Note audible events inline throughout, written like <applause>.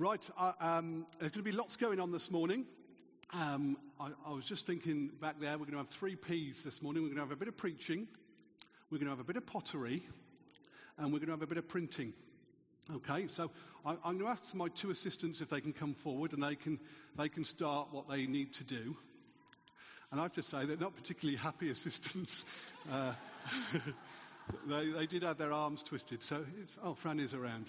Right, uh, um, there's going to be lots going on this morning. Um, I, I, was just thinking back there, we're going to have three P's this morning. We're going to have a bit of preaching, we're going to have a bit of pottery, and we're going to have a bit of printing. Okay, so I, am going to ask my two assistants if they can come forward and they can, they can start what they need to do. And I have to say, they're not particularly happy assistants. <laughs> Uh, <laughs> they, they, did have their arms twisted. So, oh, Fran is around.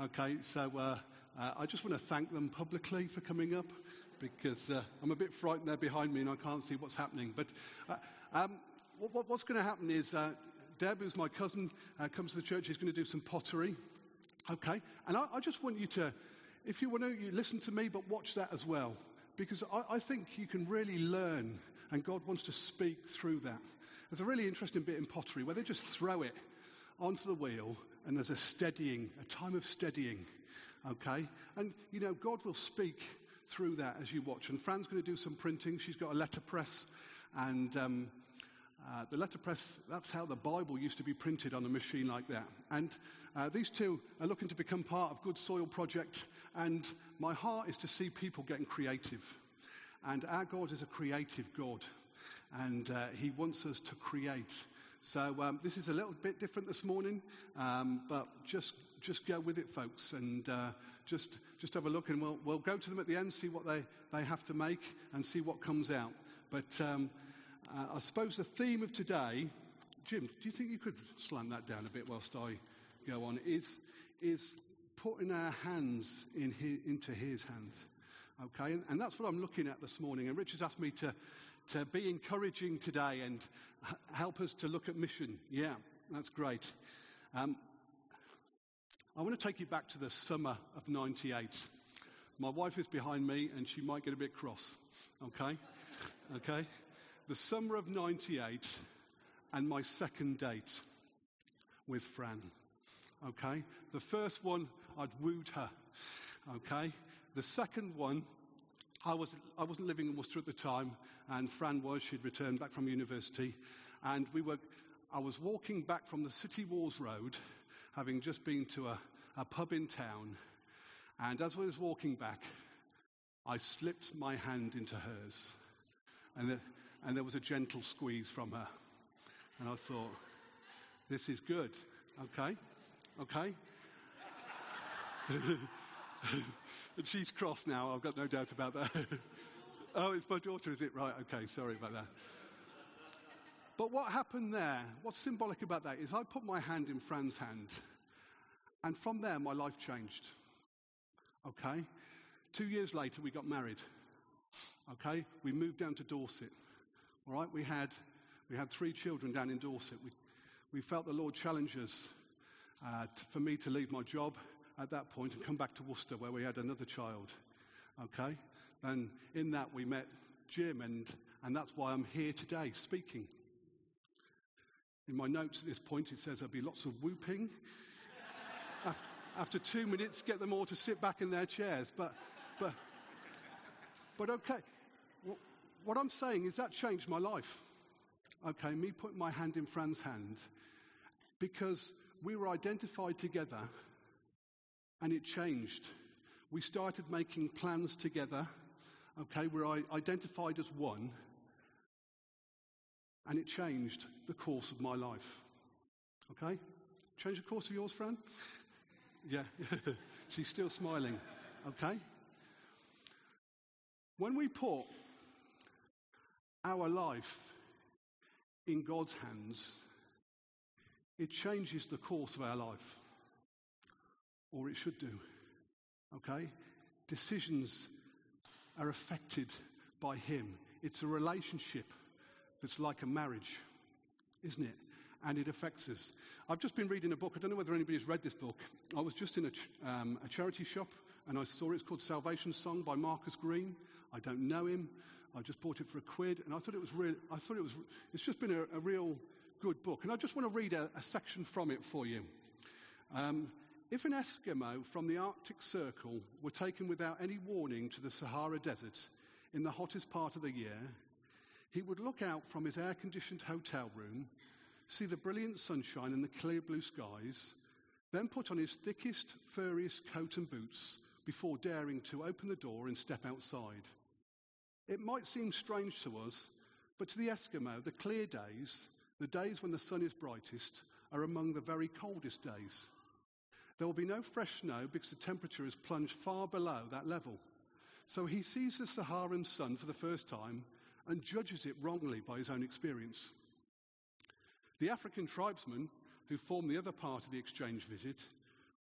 Okay, so uh, uh, I just want to thank them publicly for coming up because uh, I'm a bit frightened they're behind me and I can't see what's happening. But uh, um, what, what's going to happen is uh, Deb, who's my cousin, uh, comes to the church. He's going to do some pottery. Okay? And I, I just want you to, if you want to, you listen to me, but watch that as well. Because I, I think you can really learn, and God wants to speak through that. There's a really interesting bit in pottery where they just throw it onto the wheel, and there's a steadying, a time of steadying. Okay? And, you know, God will speak through that as you watch. And Fran's going to do some printing. She's got a letterpress. And um, uh, the letterpress, that's how the Bible used to be printed on a machine like that. And uh, these two are looking to become part of Good Soil Project. And my heart is to see people getting creative. And our God is a creative God. And uh, He wants us to create. So um, this is a little bit different this morning, um, but just just go with it, folks, and uh, just, just have a look. And we'll, we'll go to them at the end, see what they, they have to make, and see what comes out. But um, uh, I suppose the theme of today, Jim, do you think you could slam that down a bit whilst I go on? Is, is putting our hands in his, into his hands. Okay, and, and, that's what I'm looking at this morning. And Richard asked me to, to be encouraging today and help us to look at mission. Yeah, that's great. Um, I want to take you back to the summer of 98. My wife is behind me and she might get a bit cross. Okay? Okay? The summer of 98 and my second date with Fran. Okay? The first one, I'd wooed her. Okay? The second one, I, was, I wasn't living in Worcester at the time, and Fran was. She'd returned back from university. And we were, I was walking back from the City Walls Road having just been to a, a pub in town. And as I was walking back, I slipped my hand into hers. And, the, and there was a gentle squeeze from her. And I thought, this is good. Okay? Okay? <laughs> and she's cross now, I've got no doubt about that. <laughs> oh, it's my daughter, is it? Right, okay, sorry about that. But what happened there, what's symbolic about that, is I put my hand in Fran's hand, and from there my life changed. Okay? Two years later, we got married. Okay? We moved down to Dorset. All right? We had, we had three children down in Dorset. We, we felt the Lord challenge us uh, t- for me to leave my job at that point and come back to Worcester where we had another child. Okay? And in that we met Jim, and, and that's why I'm here today speaking. In my notes at this point, it says there'll be lots of whooping. <laughs> after, after, two minutes, get them all to sit back in their chairs. But, but, but okay. What I'm saying is that changed my life. Okay, me putting my hand in Fran's hand because we were identified together and it changed. We started making plans together. Okay, we're identified as one and it changed the course of my life. Okay? Change the course of yours, Fran? Yeah, <laughs> she's still smiling. Okay? When we put our life in God's hands, it changes the course of our life. Or it should do. Okay? Decisions are affected by Him. It's a relationship it's like a marriage, isn't it? And it affects us. I've just been reading a book. I don't know whether anybody's read this book. I was just in a, ch- um, a charity shop and I saw it. It's called Salvation Song by Marcus Green. I don't know him. I just bought it for a quid and I thought it was real. I thought it was, it's just been a, a real good book. And I just want to read a, a section from it for you. Um, if an Eskimo from the Arctic Circle were taken without any warning to the Sahara Desert in the hottest part of the year, he would look out from his air conditioned hotel room, see the brilliant sunshine and the clear blue skies, then put on his thickest, furriest coat and boots, before daring to open the door and step outside. It might seem strange to us, but to the Eskimo, the clear days, the days when the sun is brightest, are among the very coldest days. There will be no fresh snow because the temperature has plunged far below that level. So he sees the Saharan sun for the first time and judges it wrongly by his own experience. The African tribesman who formed the other part of the exchange visit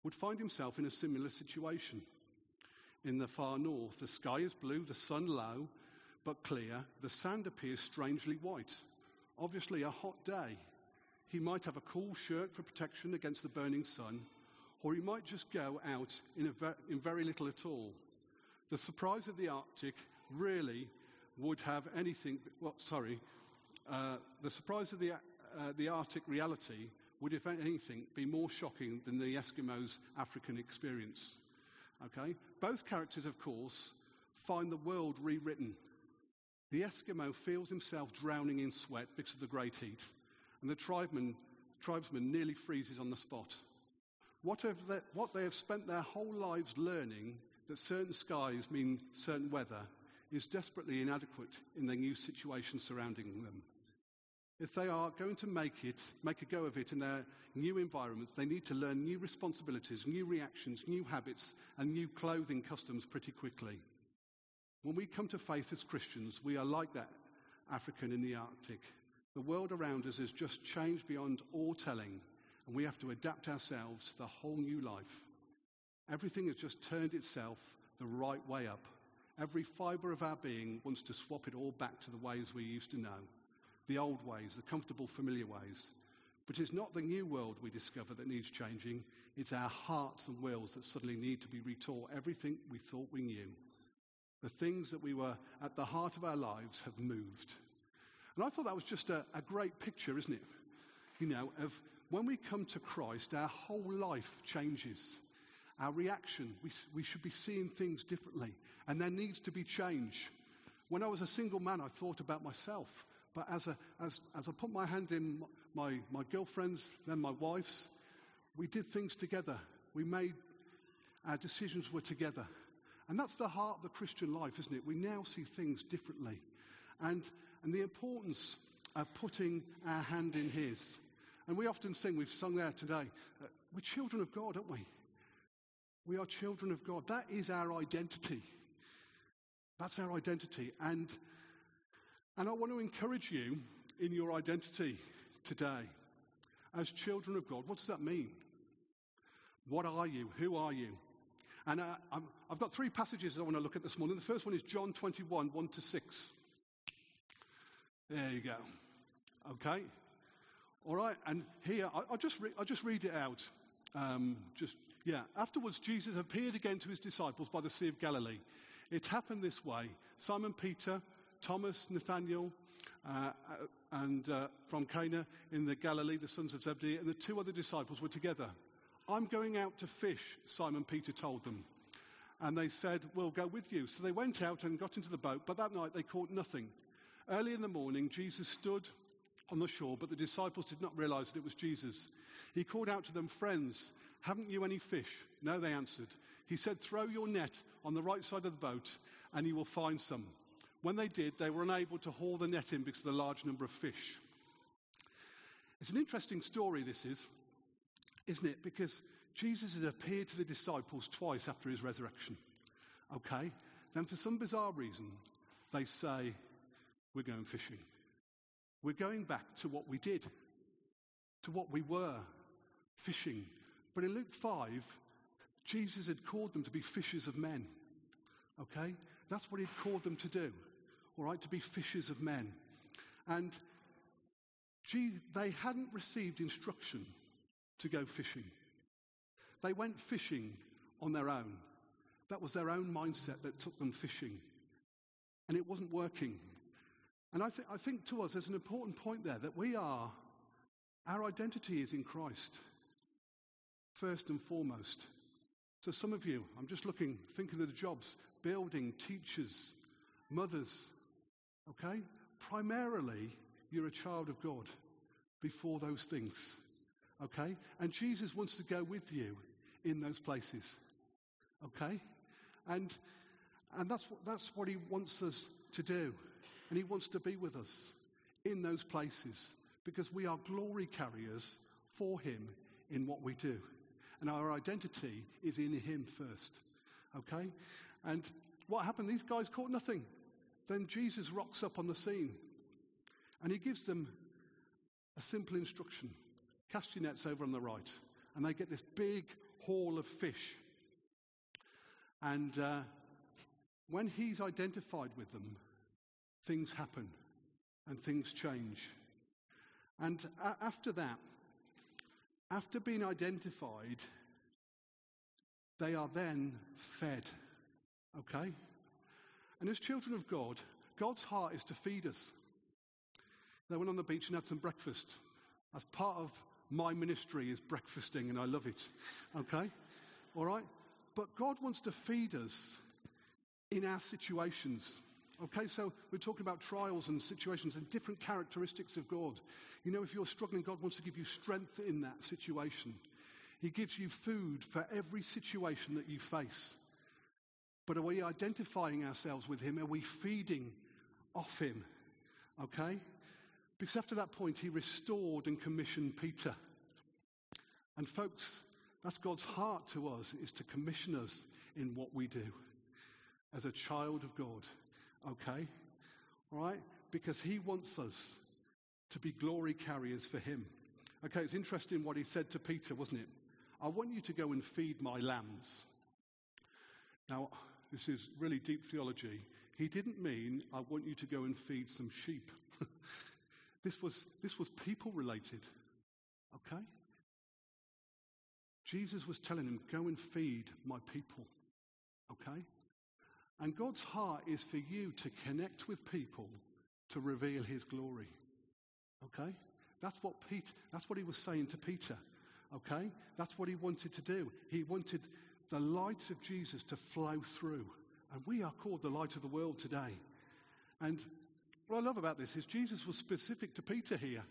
would find himself in a similar situation. In the far north, the sky is blue, the sun low but clear, the sand appears strangely white. Obviously, a hot day. He might have a cool shirt for protection against the burning sun, or he might just go out in, ver- in very little at all. The surprise of the Arctic really would have anything, well, sorry, uh, the surprise of the, uh, the Arctic reality would, if anything, be more shocking than the Eskimos' African experience. Okay? Both characters, of course, find the world rewritten. The Eskimo feels himself drowning in sweat because of the great heat, and the tribesman, tribesman nearly freezes on the spot. What, they, what they have spent their whole lives learning that certain skies mean certain weather is desperately inadequate in the new situation surrounding them. If they are going to make it, make a go of it in their new environments, they need to learn new responsibilities, new reactions, new habits, and new clothing customs pretty quickly. When we come to faith as Christians, we are like that African in the Arctic. The world around us has just changed beyond all telling, and we have to adapt ourselves to the whole new life. Everything has just turned itself the right way up. Every fibre of our being wants to swap it all back to the ways we used to know the old ways, the comfortable, familiar ways. But it's not the new world we discover that needs changing, it's our hearts and wills that suddenly need to be retaught everything we thought we knew. The things that we were at the heart of our lives have moved. And I thought that was just a, a great picture, isn't it? You know, of when we come to Christ, our whole life changes. Our reaction, we, we should be seeing things differently, and there needs to be change. When I was a single man, I thought about myself. But as, a, as, as I put my hand in my, my girlfriend's, then my wife's, we did things together. We made, our decisions were together. And that's the heart of the Christian life, isn't it? We now see things differently. And, and the importance of putting our hand in His. And we often sing, we've sung there today, uh, we're children of God, aren't we? We are children of God. That is our identity. That's our identity. And, and I want to encourage you in your identity today as children of God. What does that mean? What are you? Who are you? And uh, i have got three passages I want to look at this morning. The first one is John 21, 1 to 6. There you go. Okay? All right, and here, I, will just, re- I'll just read it out. Um, just, yeah. Afterwards, Jesus appeared again to his disciples by the Sea of Galilee. It happened this way Simon Peter, Thomas, Nathaniel, uh, and uh, from Cana in the Galilee, the sons of Zebedee, and the two other disciples were together. I'm going out to fish, Simon Peter told them. And they said, We'll go with you. So they went out and got into the boat, but that night they caught nothing. Early in the morning, Jesus stood on the shore, but the disciples did not realize that it was Jesus. He called out to them, Friends, haven't you any fish? No, they answered. He said, Throw your net on the right side of the boat, and you will find some. When they did, they were unable to haul the net in because of the large number of fish. It's an interesting story, this is isn't it? Because Jesus has appeared to the disciples twice after his resurrection. Okay? Then, for some bizarre reason, they say, We're going fishing. We're going back to what we did, to what we were fishing. But in Luke 5, Jesus had called them to be fishers of men. Okay? That's what he'd called them to do. All right? To be fishers of men. And they hadn't received instruction to go fishing. They went fishing on their own. That was their own mindset that took them fishing. And it wasn't working. And I, th- I think to us, there's an important point there that we are, our identity is in Christ, first and foremost. So, some of you, I'm just looking, thinking of the jobs, building, teachers, mothers, okay? Primarily, you're a child of God before those things. Okay? And Jesus wants to go with you in those places. Okay? And, and that's, what, that's what he wants us to do. And he wants to be with us in those places because we are glory carriers for him in what we do. And our identity is in him first. Okay? And what happened? These guys caught nothing. Then Jesus rocks up on the scene and he gives them a simple instruction cast your nets over on the right. And they get this big haul of fish. And uh, when he's identified with them, things happen and things change. And after that, after being identified, they are then fed. Okay? And as children of God, God's heart is to feed us. They went on the beach and had some breakfast. As part of my ministry is breakfasting, and I love it. Okay? All right? But God wants to feed us in our situations. Okay, so we're talking about trials and situations and different characteristics of God. You know, if you're struggling, God wants to give you strength in that situation. He gives you food for every situation that you face. But are we identifying ourselves with Him? Are we feeding off Him? Okay? Because after that point, He restored and commissioned Peter. And folks, that's God's heart to us, is to commission us in what we do as a child of God. Okay? All right? Because He wants us to be glory carriers for Him. Okay, it's interesting what He said to Peter, wasn't it? I want you to go and feed my lambs. Now, this is really deep theology. He didn't mean, I want you to go and feed some sheep. <laughs> this, was, this was people related. Okay? Jesus was telling him, Go and feed my people. Okay? And God's heart is for you to connect with people to reveal his glory. Okay? That's what Pete, that's what he was saying to Peter. Okay? That's what he wanted to do. He wanted the light of Jesus to flow through. And we are called the light of the world today. And what I love about this is Jesus was specific to Peter here.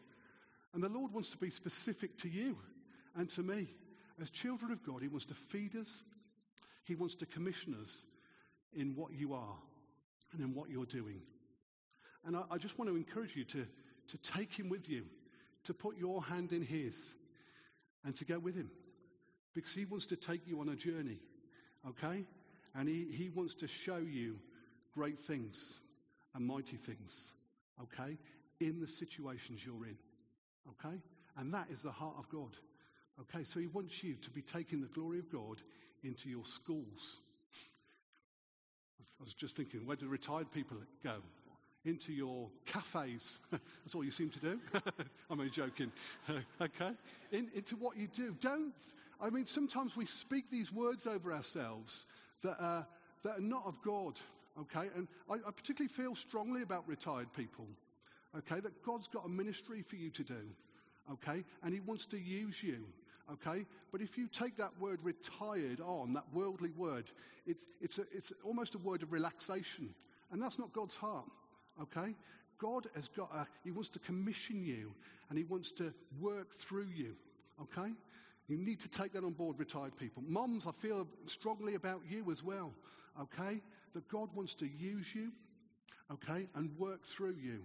And the Lord wants to be specific to you and to me. As children of God, He wants to feed us, He wants to commission us in what you are and in what you're doing. And I, I just want to encourage you to, to take Him with you, to put your hand in His, and to go with Him. Because He wants to take you on a journey, okay? And He, he wants to show you great things and mighty things, okay? In the situations you're in, okay? And that is the heart of God. Okay, so he wants you to be taking the glory of God into your schools. I was just thinking, where do retired people go? Into your cafes. <laughs> That's all you seem to do. <laughs> I'm only joking. <laughs> okay? In, into what you do. Don't, I mean, sometimes we speak these words over ourselves that are, that are not of God. Okay? And I, I particularly feel strongly about retired people. Okay? That God's got a ministry for you to do. Okay? And He wants to use you okay? But if you take that word retired on, that worldly word, it, it's, a, it's almost a word of relaxation. And that's not God's heart, okay? God has got a, He wants to commission you and He wants to work through you, okay? You need to take that on board, retired people. Moms, I feel strongly about you as well, okay? That God wants to use you, okay, and work through you,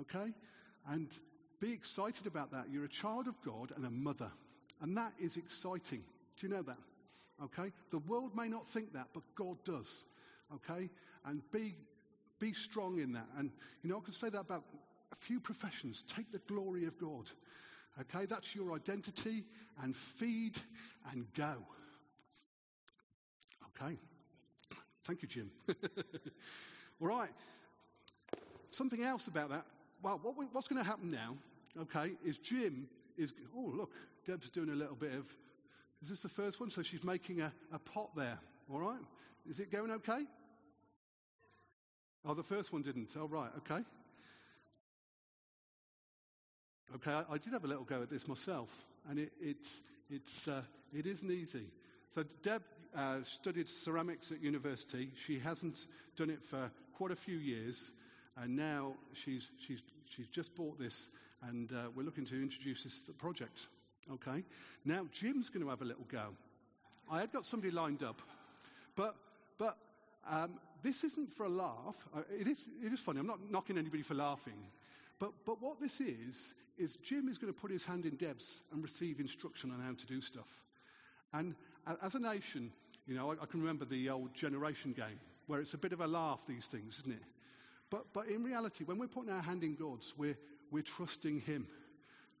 okay? And be excited about that. You're a child of God and a mother. And that is exciting. Do you know that? Okay? The world may not think that, but God does. Okay? And be, be strong in that. And, you know, I can say that about a few professions. Take the glory of God. Okay? That's your identity. And feed and go. Okay? Thank you, Jim. <laughs> All right. Something else about that. Well, what we, what's going to happen now, okay, is Jim is, oh, look, Deb's doing a little bit of, is this the first one? So she's making a, a pot there, all right? Is it going okay? Oh, the first one didn't. Oh, right, okay. Okay, I, I did have a little go at this myself, and it, it's, it's, uh, it isn't easy. So Deb uh, studied ceramics at university. She hasn't done it for quite a few years, and now she's, she's, she's just bought this, and uh, we're looking to introduce this project. Okay? Now, Jim's going to have a little go. I had got somebody lined up, but, but Um, this isn't for a laugh. It, is, it is funny. I'm not knocking anybody for laughing. But, but what this is, is Jim is going to put his hand in Deb's and receive instruction on how to do stuff. And as a nation, you know, I, I can remember the old generation game where it's a bit of a laugh, these things, isn't it? But, but in reality, when we're putting our hand in God's, we're, we're trusting Him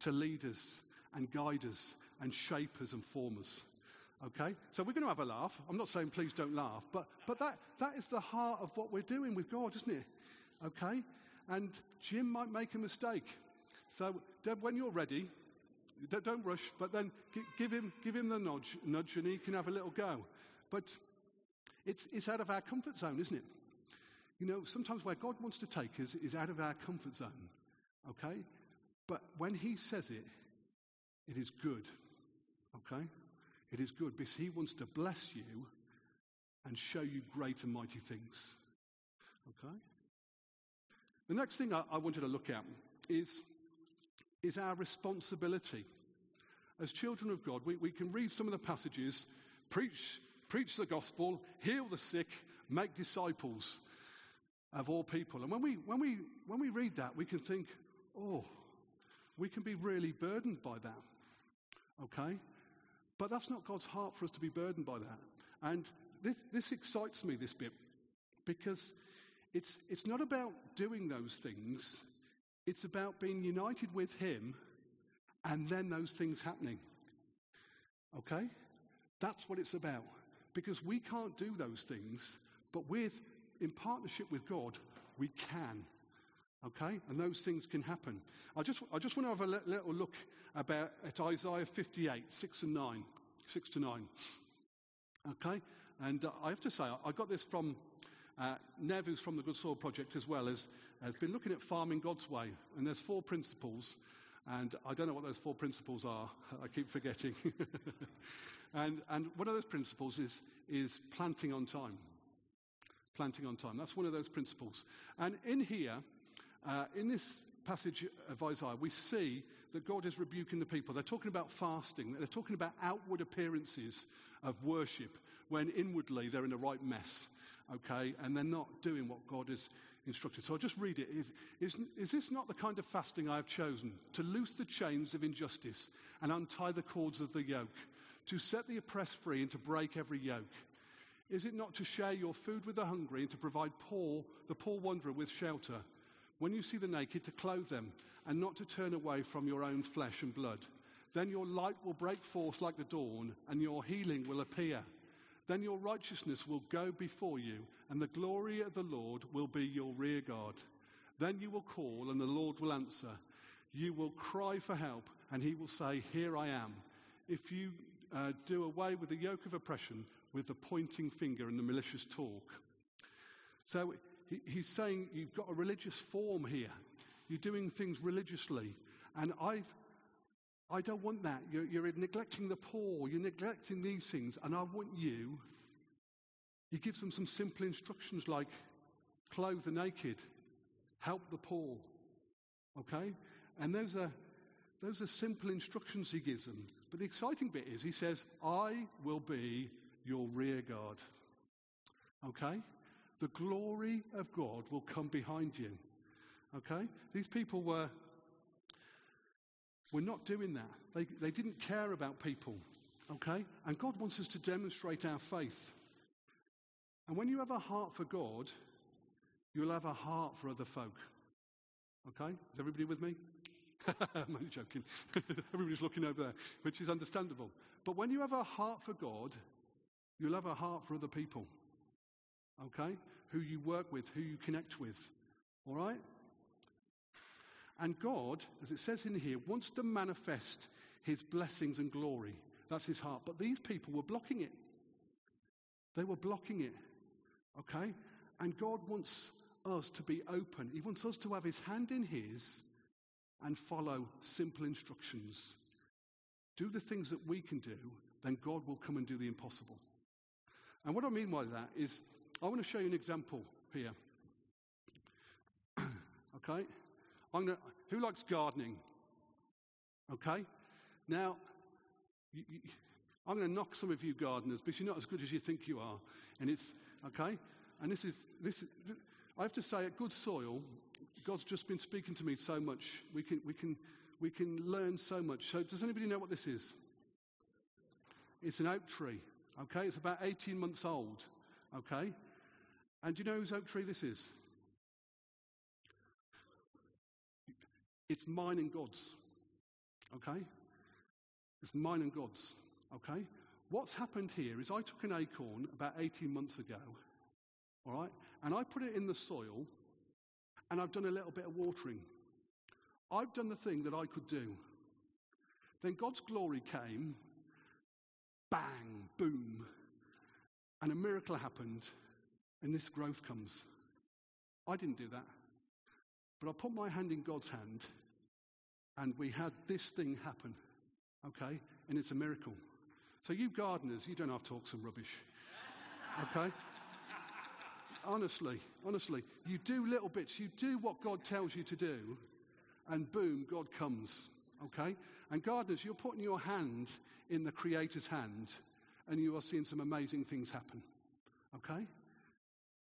to lead us and guide us and shape us and form us. Okay? So we're going to have a laugh. I'm not saying please don't laugh, but, but that, that is the heart of what we're doing with God, isn't it? Okay? And Jim might make a mistake. So, Deb, when you're ready, don't rush, but then give him, give him the nudge, nudge and he can have a little go. But it's, it's out of our comfort zone, isn't it? You know, sometimes where God wants to take us is out of our comfort zone. Okay? But when he says it, it is good. Okay? It is good because he wants to bless you and show you great and mighty things. Okay? The next thing I, I wanted to look at is, is our responsibility. As children of God, we, we can read some of the passages, preach, preach the gospel, heal the sick, make disciples of all people. And when we, when, we, when we read that, we can think, oh, we can be really burdened by that. Okay? But that's not God's heart for us to be burdened by that. And this, this excites me, this bit, because it's, it's not about doing those things, it's about being united with Him and then those things happening. Okay? That's what it's about. Because we can't do those things, but with, in partnership with God, we can. Okay? And those things can happen. I just, I just want to have a little look about at Isaiah 58, 6 and 9. 6 to 9. Okay? And uh, I have to say, I got this from uh, Nev, who's from the Good Soil Project as well, has, has been looking at farming God's way. And there's four principles. And I don't know what those four principles are. <laughs> I keep forgetting. <laughs> and, and one of those principles is, is planting on time. Planting on time. That's one of those principles. And in here, uh, in this passage of Isaiah, we see that God is rebuking the people. They're talking about fasting, they're talking about outward appearances of worship when inwardly they're in a right mess, okay? And they're not doing what God has instructed. So I'll just read it. Is, is, is this not the kind of fasting I have chosen? To loose the chains of injustice and untie the cords of the yoke, to set the oppressed free and to break every yoke? Is it not to share your food with the hungry and to provide poor, the poor wanderer with shelter? When you see the naked, to clothe them, and not to turn away from your own flesh and blood. Then your light will break forth like the dawn, and your healing will appear. Then your righteousness will go before you, and the glory of the Lord will be your rear guard. Then you will call, and the Lord will answer. You will cry for help, and he will say, Here I am. If you uh, do away with the yoke of oppression, with the pointing finger and the malicious talk. So he, he's saying you've got a religious form here. You're doing things religiously. And I've, I don't want that. You're, you're neglecting the poor. You're neglecting these things. And I want you. He gives them some simple instructions like clothe the naked, help the poor. Okay? And those are, those are simple instructions he gives them. But the exciting bit is he says, I will be your rear guard. Okay? The glory of God will come behind you. Okay? These people were, were not doing that. They, they didn't care about people. Okay? And God wants us to demonstrate our faith. And when you have a heart for God, you'll have a heart for other folk. Okay? Is everybody with me? <laughs> I'm only joking. <laughs> Everybody's looking over there, which is understandable. But when you have a heart for God, you'll have a heart for other people okay? Who you work with, who you connect with, all right? And God, as it says in here, wants to manifest his blessings and glory. That's his heart. But these people were blocking it. They were blocking it, okay? And God wants us to be open. He wants us to have his hand in his and follow simple instructions. Do the things that we can do, then God will come and do the impossible. And what I mean by that is I want to show you an example here. <clears throat> okay? I'm Gonna, who likes gardening? Okay? Now, you, you, I'm going to knock some of you gardeners because you're not as good as you think you are. And it's, okay? And this is, this, this, I have to say, at Good Soil, God's just been speaking to me so much. We can, we can, we can learn so much. So, does anybody know what this is? It's an oak tree, okay? It's about 18 months old, okay? And do you know whose oak tree this is? It's mine and God's, okay? It's mine and God's, okay? What's happened here is I took an acorn about 18 months ago, all right, and I put it in the soil and I've done a little bit of watering. I've done the thing that I could do. Then God's glory came, bang, boom, and a miracle happened, and this growth comes. I didn't do that. But I put my hand in God's hand, and we had this thing happen. Okay? And it's a miracle. So, you gardeners, you don't have to talk some rubbish. Okay? <laughs> honestly, honestly, you do little bits. You do what God tells you to do, and boom, God comes. Okay? And gardeners, you're putting your hand in the Creator's hand, and you are seeing some amazing things happen. Okay?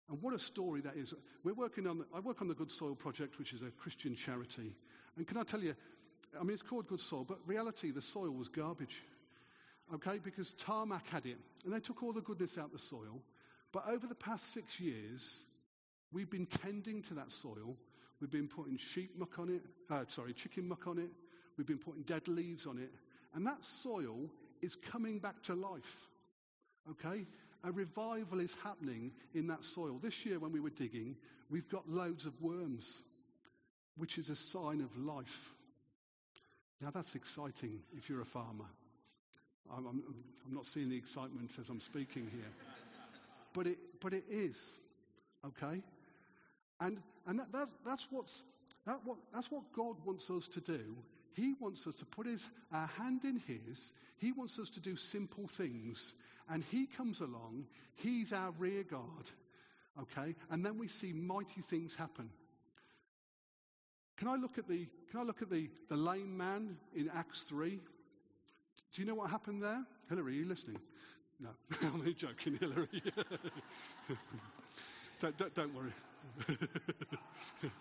And what a story that is. We're working on, I work on the Good Soil Project, which is a Christian charity. And can I tell you, I mean, it's called Good Soil, but reality, the soil was garbage. Okay, because tarmac had it. And they took all the goodness out of the soil. But over the past six years, we've been tending to that soil. We've been putting sheep muck on it, uh, sorry, chicken muck on it. We've been putting dead leaves on it. And that soil is coming back to life. Okay? A revival is happening in that soil. This year, when we were digging, we've got loads of worms, which is a sign of life. Now, that's exciting if you're a farmer. I'm, I'm, I'm not seeing the excitement as I'm speaking here. But it, but it is, okay? And, and that, that, that's, what's, that what, that's what God wants us to do. He wants us to put his, our hand in His. He wants us to do simple things and he comes along, he's our rear guard, okay? And then we see mighty things happen. Can I look at the, can I look at the, the lame man in Acts 3? Do you know what happened there? Hillary, are you listening? No, <laughs> I'm only joking, Hillary. <laughs> don't, don't, don't worry. <laughs>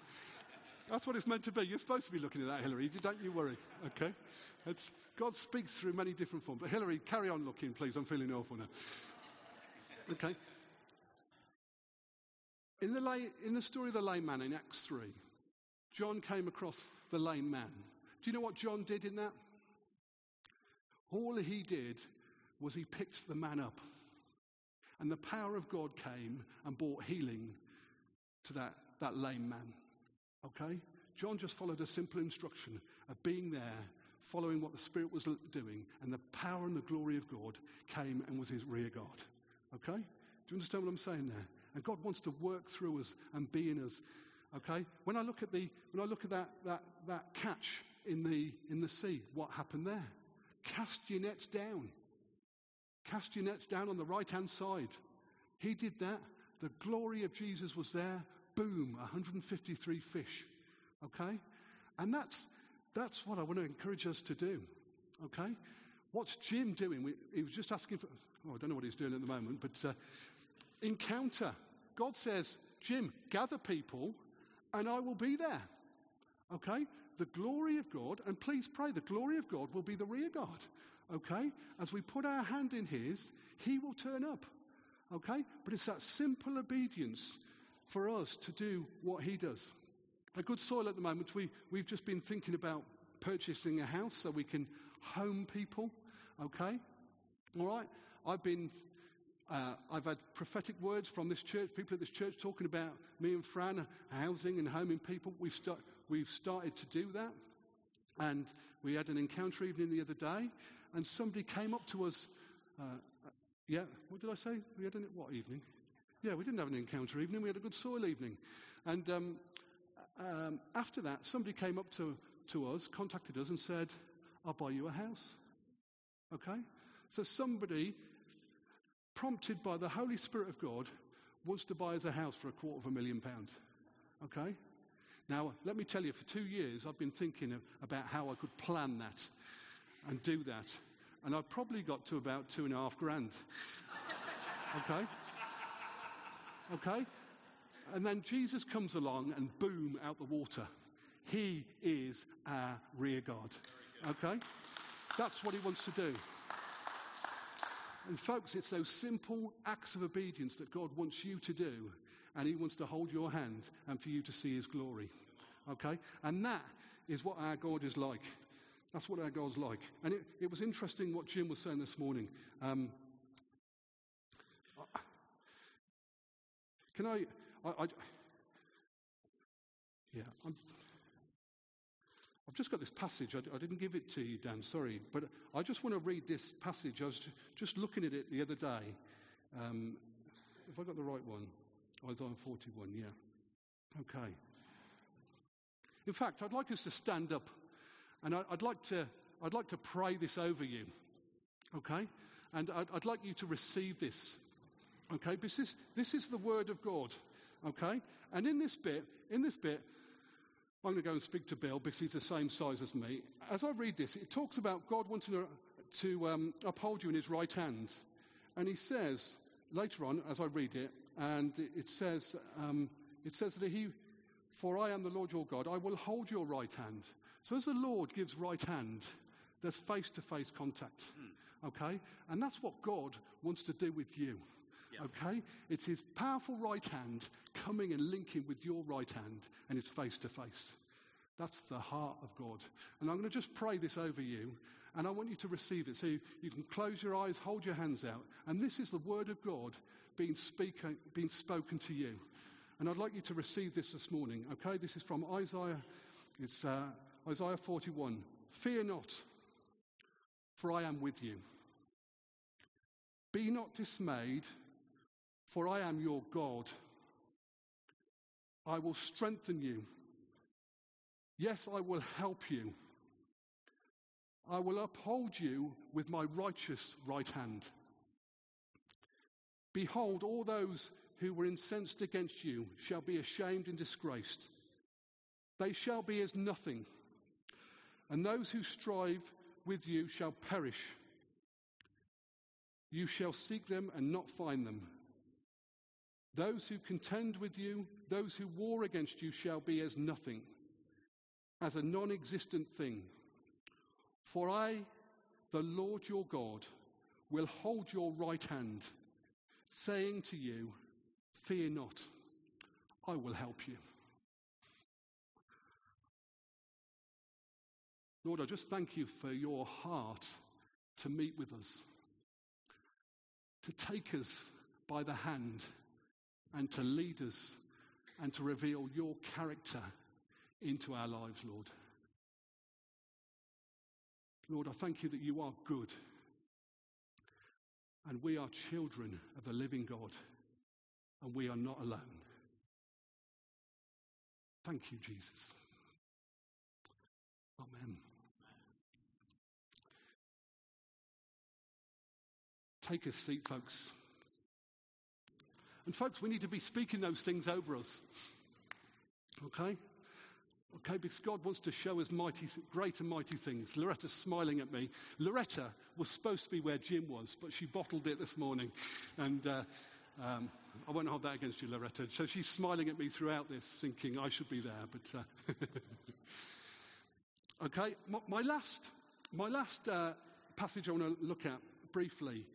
That's what it's meant to be. You're supposed to be looking at that, Hillary. Don't you worry, okay? It's, God speaks through many different forms. But Hillary, carry on looking, please. I'm feeling awful now. Okay. In the, lay, in the story of the lame man in Acts 3, John came across the lame man. Do you know what John did in that? All he did was he picked the man up. And the power of God came and brought healing to that, that lame man. Okay? John just followed a simple instruction of being there, following what the Spirit was doing, and the power and the glory of God came and was his rear guard. Okay? Do you understand what I'm saying there? And God wants to work through us and be in us. Okay? When I look at the when I look at that that, that catch in the in the sea, what happened there? Cast your nets down. Cast your nets down on the right hand side. He did that. The glory of Jesus was there boom, 153 fish. Okay? And that's, that's what I want to encourage us to do. Okay? What's Jim doing? We, he was just asking for, oh, I don't know what he's doing at the moment, but uh, encounter. God says, Jim, gather people and I will be there. Okay? The glory of God, and please pray, the glory of God will be the rear guard. Okay? As we put our hand in His, He will turn up. Okay? But it's that simple obedience for us to do what he does. A good soil at the moment, we, we've just been thinking about purchasing a house so we can home people. Okay? All right? I've been, uh, I've had prophetic words from this church, people at this church talking about me and Fran housing and homing people. We've, start, we've started to do that. And we had an encounter evening the other day, and somebody came up to us. Uh, yeah, what did I say? We had an what evening? Yeah, we didn't have an encounter evening, we had a good soil evening. And um, um, after that, somebody came up to, to us, contacted us, and said, I'll buy you a house. Okay? So somebody, prompted by the Holy Spirit of God, wants to buy us a house for a quarter of a million pounds. Okay? Now, let me tell you, for two years, I've been thinking of, about how I could plan that and do that. And I've probably got to about two and a half grand. <laughs> Okay? Okay? And then Jesus comes along and boom, out the water. He is our rear guard. Okay? That's what he wants to do. And folks, it's those simple acts of obedience that God wants you to do, and he wants to hold your hand and for you to see his glory. Okay? And that is what our God is like. That's what our God's like. And it, it was interesting what Jim was saying this morning. Um, can I, I, I yeah, I'm, I've just got this passage. I, I, didn't give it to you, Dan, sorry. But I just want to read this passage. I was just looking at it the other day. Um, if I got the right one, Isaiah 41, yeah. Okay. In fact, I'd like us to stand up and I, would like to, I'd like to pray this over you, okay? And I'd, I'd like you to receive this, okay? This is, this is the Word of God, okay? And in this bit, in this bit, I'm going to go and speak to Bill because he's the same size as me. As I read this, it talks about God wanting to, to um, uphold you in his right hand. And he says, later on, as I read it, and it says, um, it says that he, for I am the Lord your God, I will hold your right hand. So as the Lord gives right hand, there's face to face contact. Mm. Okay? And that's what God wants to do with you. Yeah. Okay? It's his powerful right hand coming and linking with your right hand, and it's face to face. That's the heart of God. And I'm going to just pray this over you, and I want you to receive it. So you, you can close your eyes, hold your hands out, and this is the word of God being, being spoken to you. And I'd like you to receive this this morning. Okay? This is from Isaiah. It's. Uh, Isaiah 41 Fear not, for I am with you. Be not dismayed, for I am your God. I will strengthen you. Yes, I will help you. I will uphold you with my righteous right hand. Behold, all those who were incensed against you shall be ashamed and disgraced. They shall be as nothing and those who strive with you shall perish. You shall seek them and not find them. Those who contend with you, those who war against you, shall be as nothing, as a non existent thing. For I, the Lord your God, will hold your right hand, saying to you, Fear not, I will help you. Lord, I just thank you for your heart to meet with us, to take us by the hand, and to lead us and to reveal your character into our lives, Lord. Lord, I thank you that you are good and we are children of the living God and we are not alone. Thank you, Jesus. Amen. Take a seat, folks. And, folks, we need to be speaking those things over us. Okay? Okay, because God wants to show us mighty, great and mighty things. Loretta's smiling at me. Loretta was supposed to be where Jim was, but she bottled it this morning. And uh, um, I won't hold that against you, Loretta. So she's smiling at me throughout this, thinking I should be there. But uh, <laughs> okay, my, my, last, my last uh, passage I want to look at briefly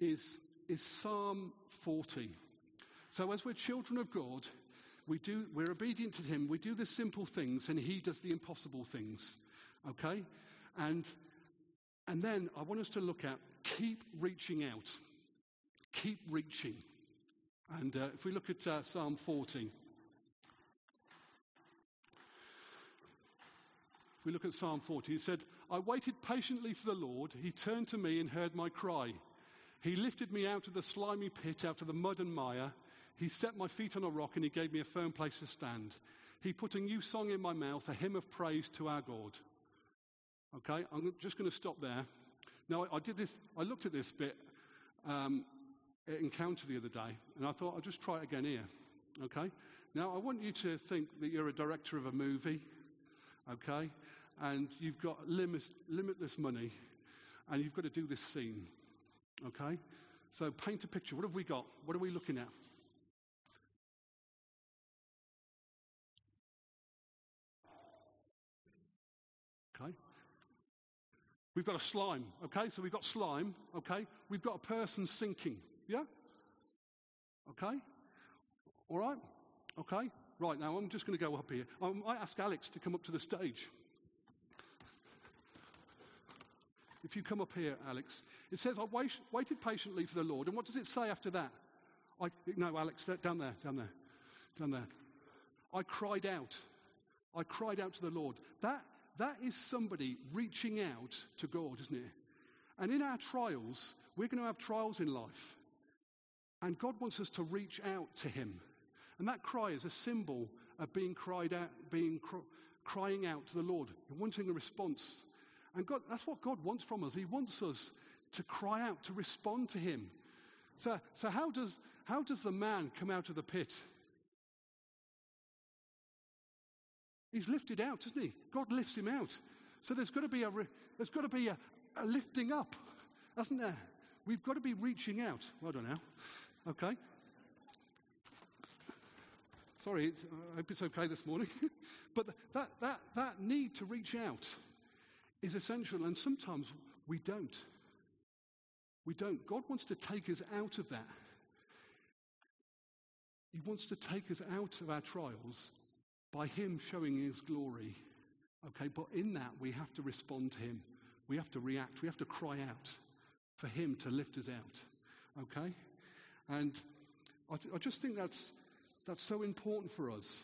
is, is Psalm 40. So, as we're children of God, we do, we're obedient to Him. We do the simple things, and He does the impossible things. Okay? And, and then I want us to look at keep reaching out. Keep reaching. And uh, if we look at uh, Psalm 40, if we look at Psalm 40, he said, I waited patiently for the Lord. He turned to me and heard my cry. He lifted me out of the slimy pit, out of the mud and mire. He set my feet on a rock and he gave me a firm place to stand. He put a new song in my mouth, a hymn of praise to our God. Okay, I'm just going to stop there. Now, I did this, I looked at this bit um, at Encounter the other day, and I thought I'll just try it again here. Okay? Now, I want you to think that you're a director of a movie, okay? And you've got limit, limitless money, and you've got to do this scene. Okay? So paint a picture. What have we got? What are we looking at? Okay? We've got a slime, okay? So we've got slime, okay? We've got a person sinking, yeah? Okay? All right? Okay? Right, now I'm just going to go up here. I might ask Alex to come up to the stage. If you come up here, Alex, it says, I wait, waited patiently for the Lord. And what does it say after that? I, no, Alex, down there, down there, down there. I cried out. I cried out to the Lord. That, that is somebody reaching out to God, isn't it? And in our trials, we're going to have trials in life. And God wants us to reach out to Him. And that cry is a symbol of being cried out, being cr- crying out to the Lord, wanting a response. And God, that's what God wants from us. He wants us to cry out, to respond to Him. So, so how, does, how does the man come out of the pit? He's lifted out, isn't he? God lifts him out. So there's got to be a, there's got to be a, a lifting up, hasn't there? We've got to be reaching out. Well done now. Okay. Sorry, I hope it's okay this morning. <laughs> but that, that, that need to reach out is essential, and sometimes we don't. We don't. God wants to take us out of that. He wants to take us out of our trials by Him showing His glory. Okay, but in that we have to respond to Him. We have to react. We have to cry out for Him to lift us out. Okay? And I, th- I just think that's, that's so important for us.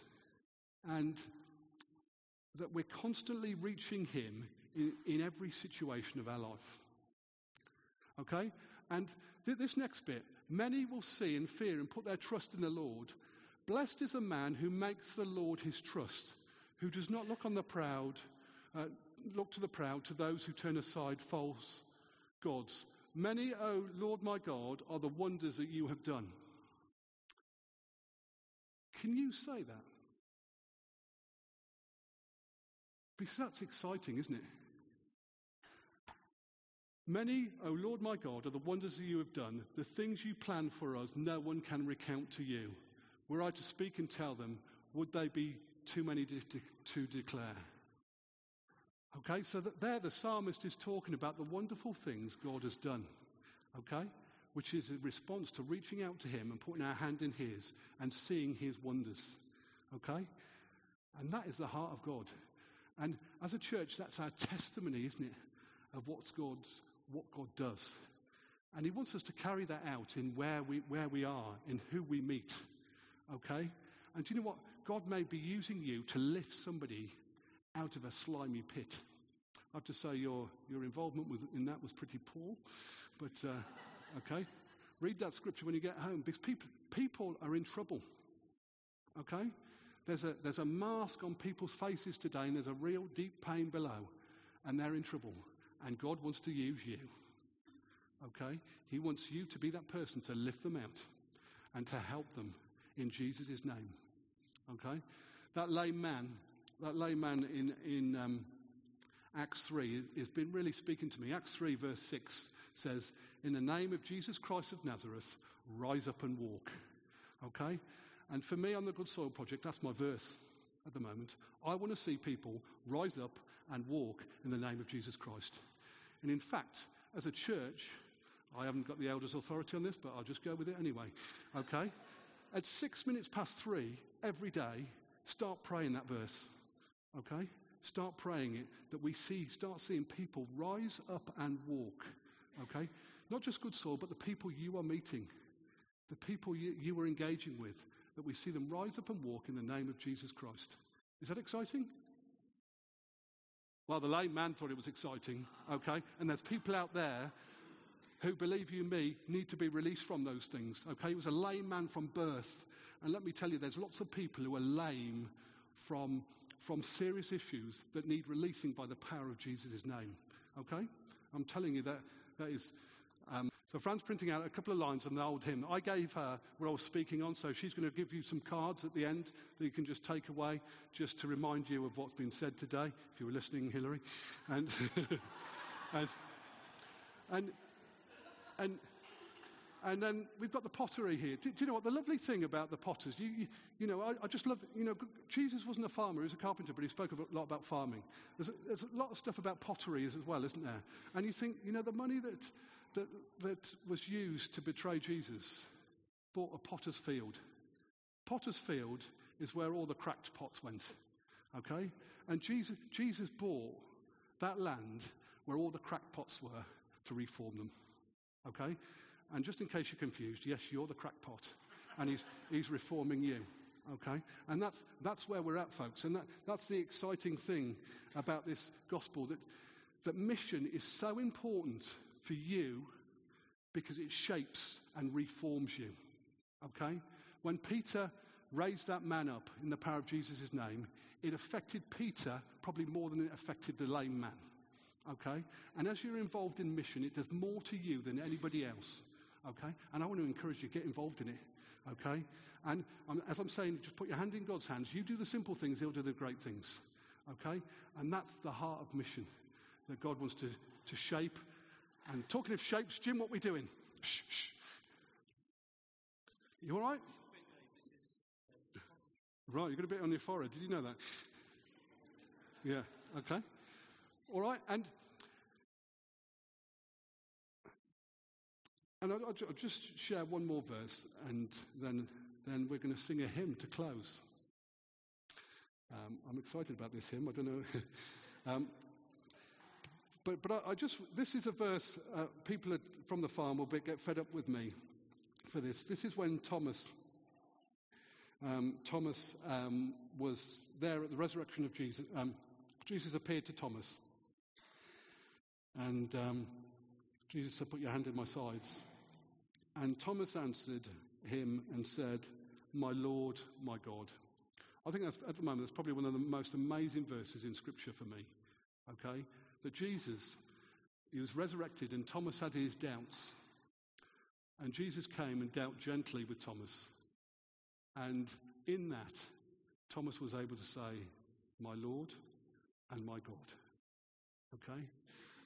And that we're constantly reaching Him in, in every situation of our life. Okay? And th- this next bit many will see and fear and put their trust in the Lord. Blessed is the man who makes the Lord his trust, who does not look on the proud, uh, look to the proud, to those who turn aside false gods. Many, O oh Lord my God, are the wonders that you have done. Can you say that? Because that's exciting, isn't it? Many, O oh Lord my God, are the wonders that you have done. The things you plan for us, no one can recount to you. Were I to speak and tell them, would they be too many to, de- to declare? Okay, so that there the psalmist is talking about the wonderful things God has done. Okay? Which is a response to reaching out to Him and putting our hand in His and seeing His wonders. Okay? And that is the heart of God. And as a church, that's our testimony, isn't it? Of what's God's, what God does. And He wants us to carry that out in where we, where we are, in who we meet. Okay? And do you know what? God may be using you to lift somebody out of a slimy pit. I have to say your, your involvement in that was pretty poor, but uh, okay. Read that scripture when you get home because people, people are in trouble. Okay? There's a, there's a mask on people's faces today and there's a real deep pain below and they're in trouble. And God wants to use you. Okay? He wants you to be that person to lift them out and to help them in Jesus' name. Okay? That lame man, that lame man in, in um, Acts 3 has been really speaking to me. Acts 3, verse 6 says, In the name of Jesus Christ of Nazareth, rise up and walk. Okay? And for me on the Good Soil Project, that's my verse at the moment. I want to see people rise up and walk in the name of Jesus Christ. And in fact, as a church, I haven't got the elders' authority on this, but I'll just go with it anyway. Okay? At six minutes past three every day, start praying that verse. Okay? Start praying it that we see, start seeing people rise up and walk. Okay? Not just Good Soil, but the people you are meeting, the people you, you are engaging with, that we see them rise up and walk in the name of Jesus Christ. Is that exciting? Well, the lame man thought it was exciting, okay? And there's people out there who, believe you me, need to be released from those things, okay? He was a lame man from birth. And let me tell you, there's lots of people who are lame from, from serious issues that need releasing by the power of Jesus' name, okay? I'm telling you that that is um, so Fran's printing out a couple of lines on the old hymn. I gave her what I was speaking on, so she's going to give you some cards at the end that you can just take away just to remind you of what's been said today, if you were listening, Hillary. <laughs> And, and, and, and and then we've got the pottery here. Do, do, you know what? The lovely thing about the potters, you, you, you know, I, I, just love, you know, Jesus wasn't a farmer, he was a carpenter, but he spoke a lot about farming. There's a, there's a lot of stuff about pottery as well, isn't there? And you think, you know, the money that, that, that was used to betray Jesus bought a potter's field. Potter's field is where all the cracked pots went, okay? And Jesus, Jesus bought that land where all the cracked pots were to reform them, okay? And just in case you're confused, yes, you're the crackpot, and he's, he's reforming you. Okay? And that's, that's where we're at, folks. And that, that's the exciting thing about this gospel that, that mission is so important for you because it shapes and reforms you. Okay? When Peter raised that man up in the power of Jesus' name, it affected Peter probably more than it affected the lame man. Okay? And as you're involved in mission, it does more to you than anybody else okay? And I want to encourage you, get involved in it, okay? And um, as I'm saying, just put your hand in God's hands. You do the simple things, He'll do the great things, okay? And that's the heart of mission that God wants to, to shape. And talking of shapes, Jim, what are we doing? Shh, shh. You all right? Right, you've got a bit on your forehead. Did you know that? Yeah, okay. All right, and And I'll, I'll, just share one more verse, and then, then we're going to sing a hymn to close. Um, I'm excited about this hymn. I don't know. <laughs> um, but but I, I, just, this is a verse, uh, people from the farm will get fed up with me for this. This is when Thomas, um, Thomas um, was there at the resurrection of Jesus. Um, Jesus appeared to Thomas. And um, Jesus said, Put your hand in my sides. And Thomas answered him and said, My Lord, my God. I think at the moment, that's probably one of the most amazing verses in Scripture for me. Okay? That Jesus, he was resurrected, and Thomas had his doubts. And Jesus came and dealt gently with Thomas. And in that, Thomas was able to say, My Lord and my God. Okay?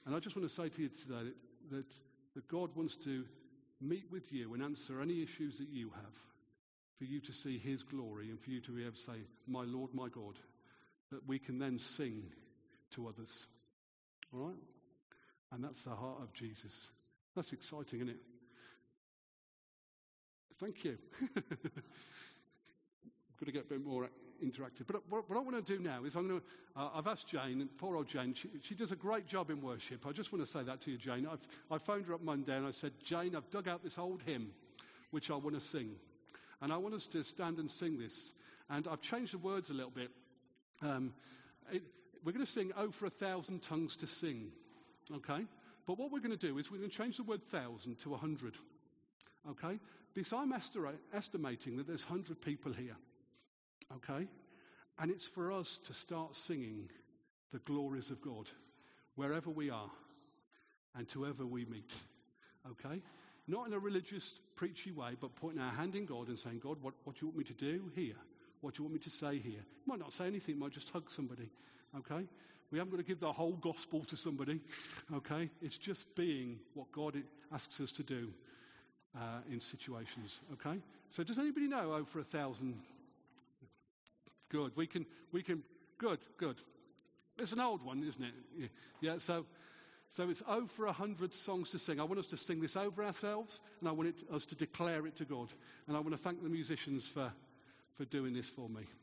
And I just want to say to you today that, that, that God wants to meet with you and answer any issues that you have, for you to see His glory and for you to be able to say, My Lord, my God, that we can then sing to others. All right? And that's the heart of Jesus. That's exciting, isn't it? Thank you. <laughs> Got to get a bit more interactive. But what, what I want to do now is I'm going to, uh, I've asked Jane, poor old Jane, she, she, does a great job in worship. I just want to say that to you, Jane. I've, I phoned her up Monday and I said, Jane, I've dug out this old hymn, which I want to sing. And I want us to stand and sing this. And I've changed the words a little bit. Um, it, we're going to sing, Oh, for a thousand tongues to sing. Okay? But what we're going to do is we're going to change the word thousand to a hundred. Okay? Because I'm estimating that there's 100 people here. Okay? And it's for us to start singing the glories of God wherever we are and to whoever we meet. Okay? Not in a religious, preachy way, but putting our hand in God and saying, God, what, what do you want me to do here? What do you want me to say here? You might not say anything, might just hug somebody. Okay? We haven't got to give the whole gospel to somebody. Okay? It's just being what God asks us to do uh, in situations. Okay? So does anybody know O for a thousand Good. We can, we can, good, good. It's an old one, isn't it? Yeah, so, so it's O for a hundred songs to sing. I want us to sing this over ourselves, and I want it, us to declare it to God. And I want to thank the musicians for, for doing this for me.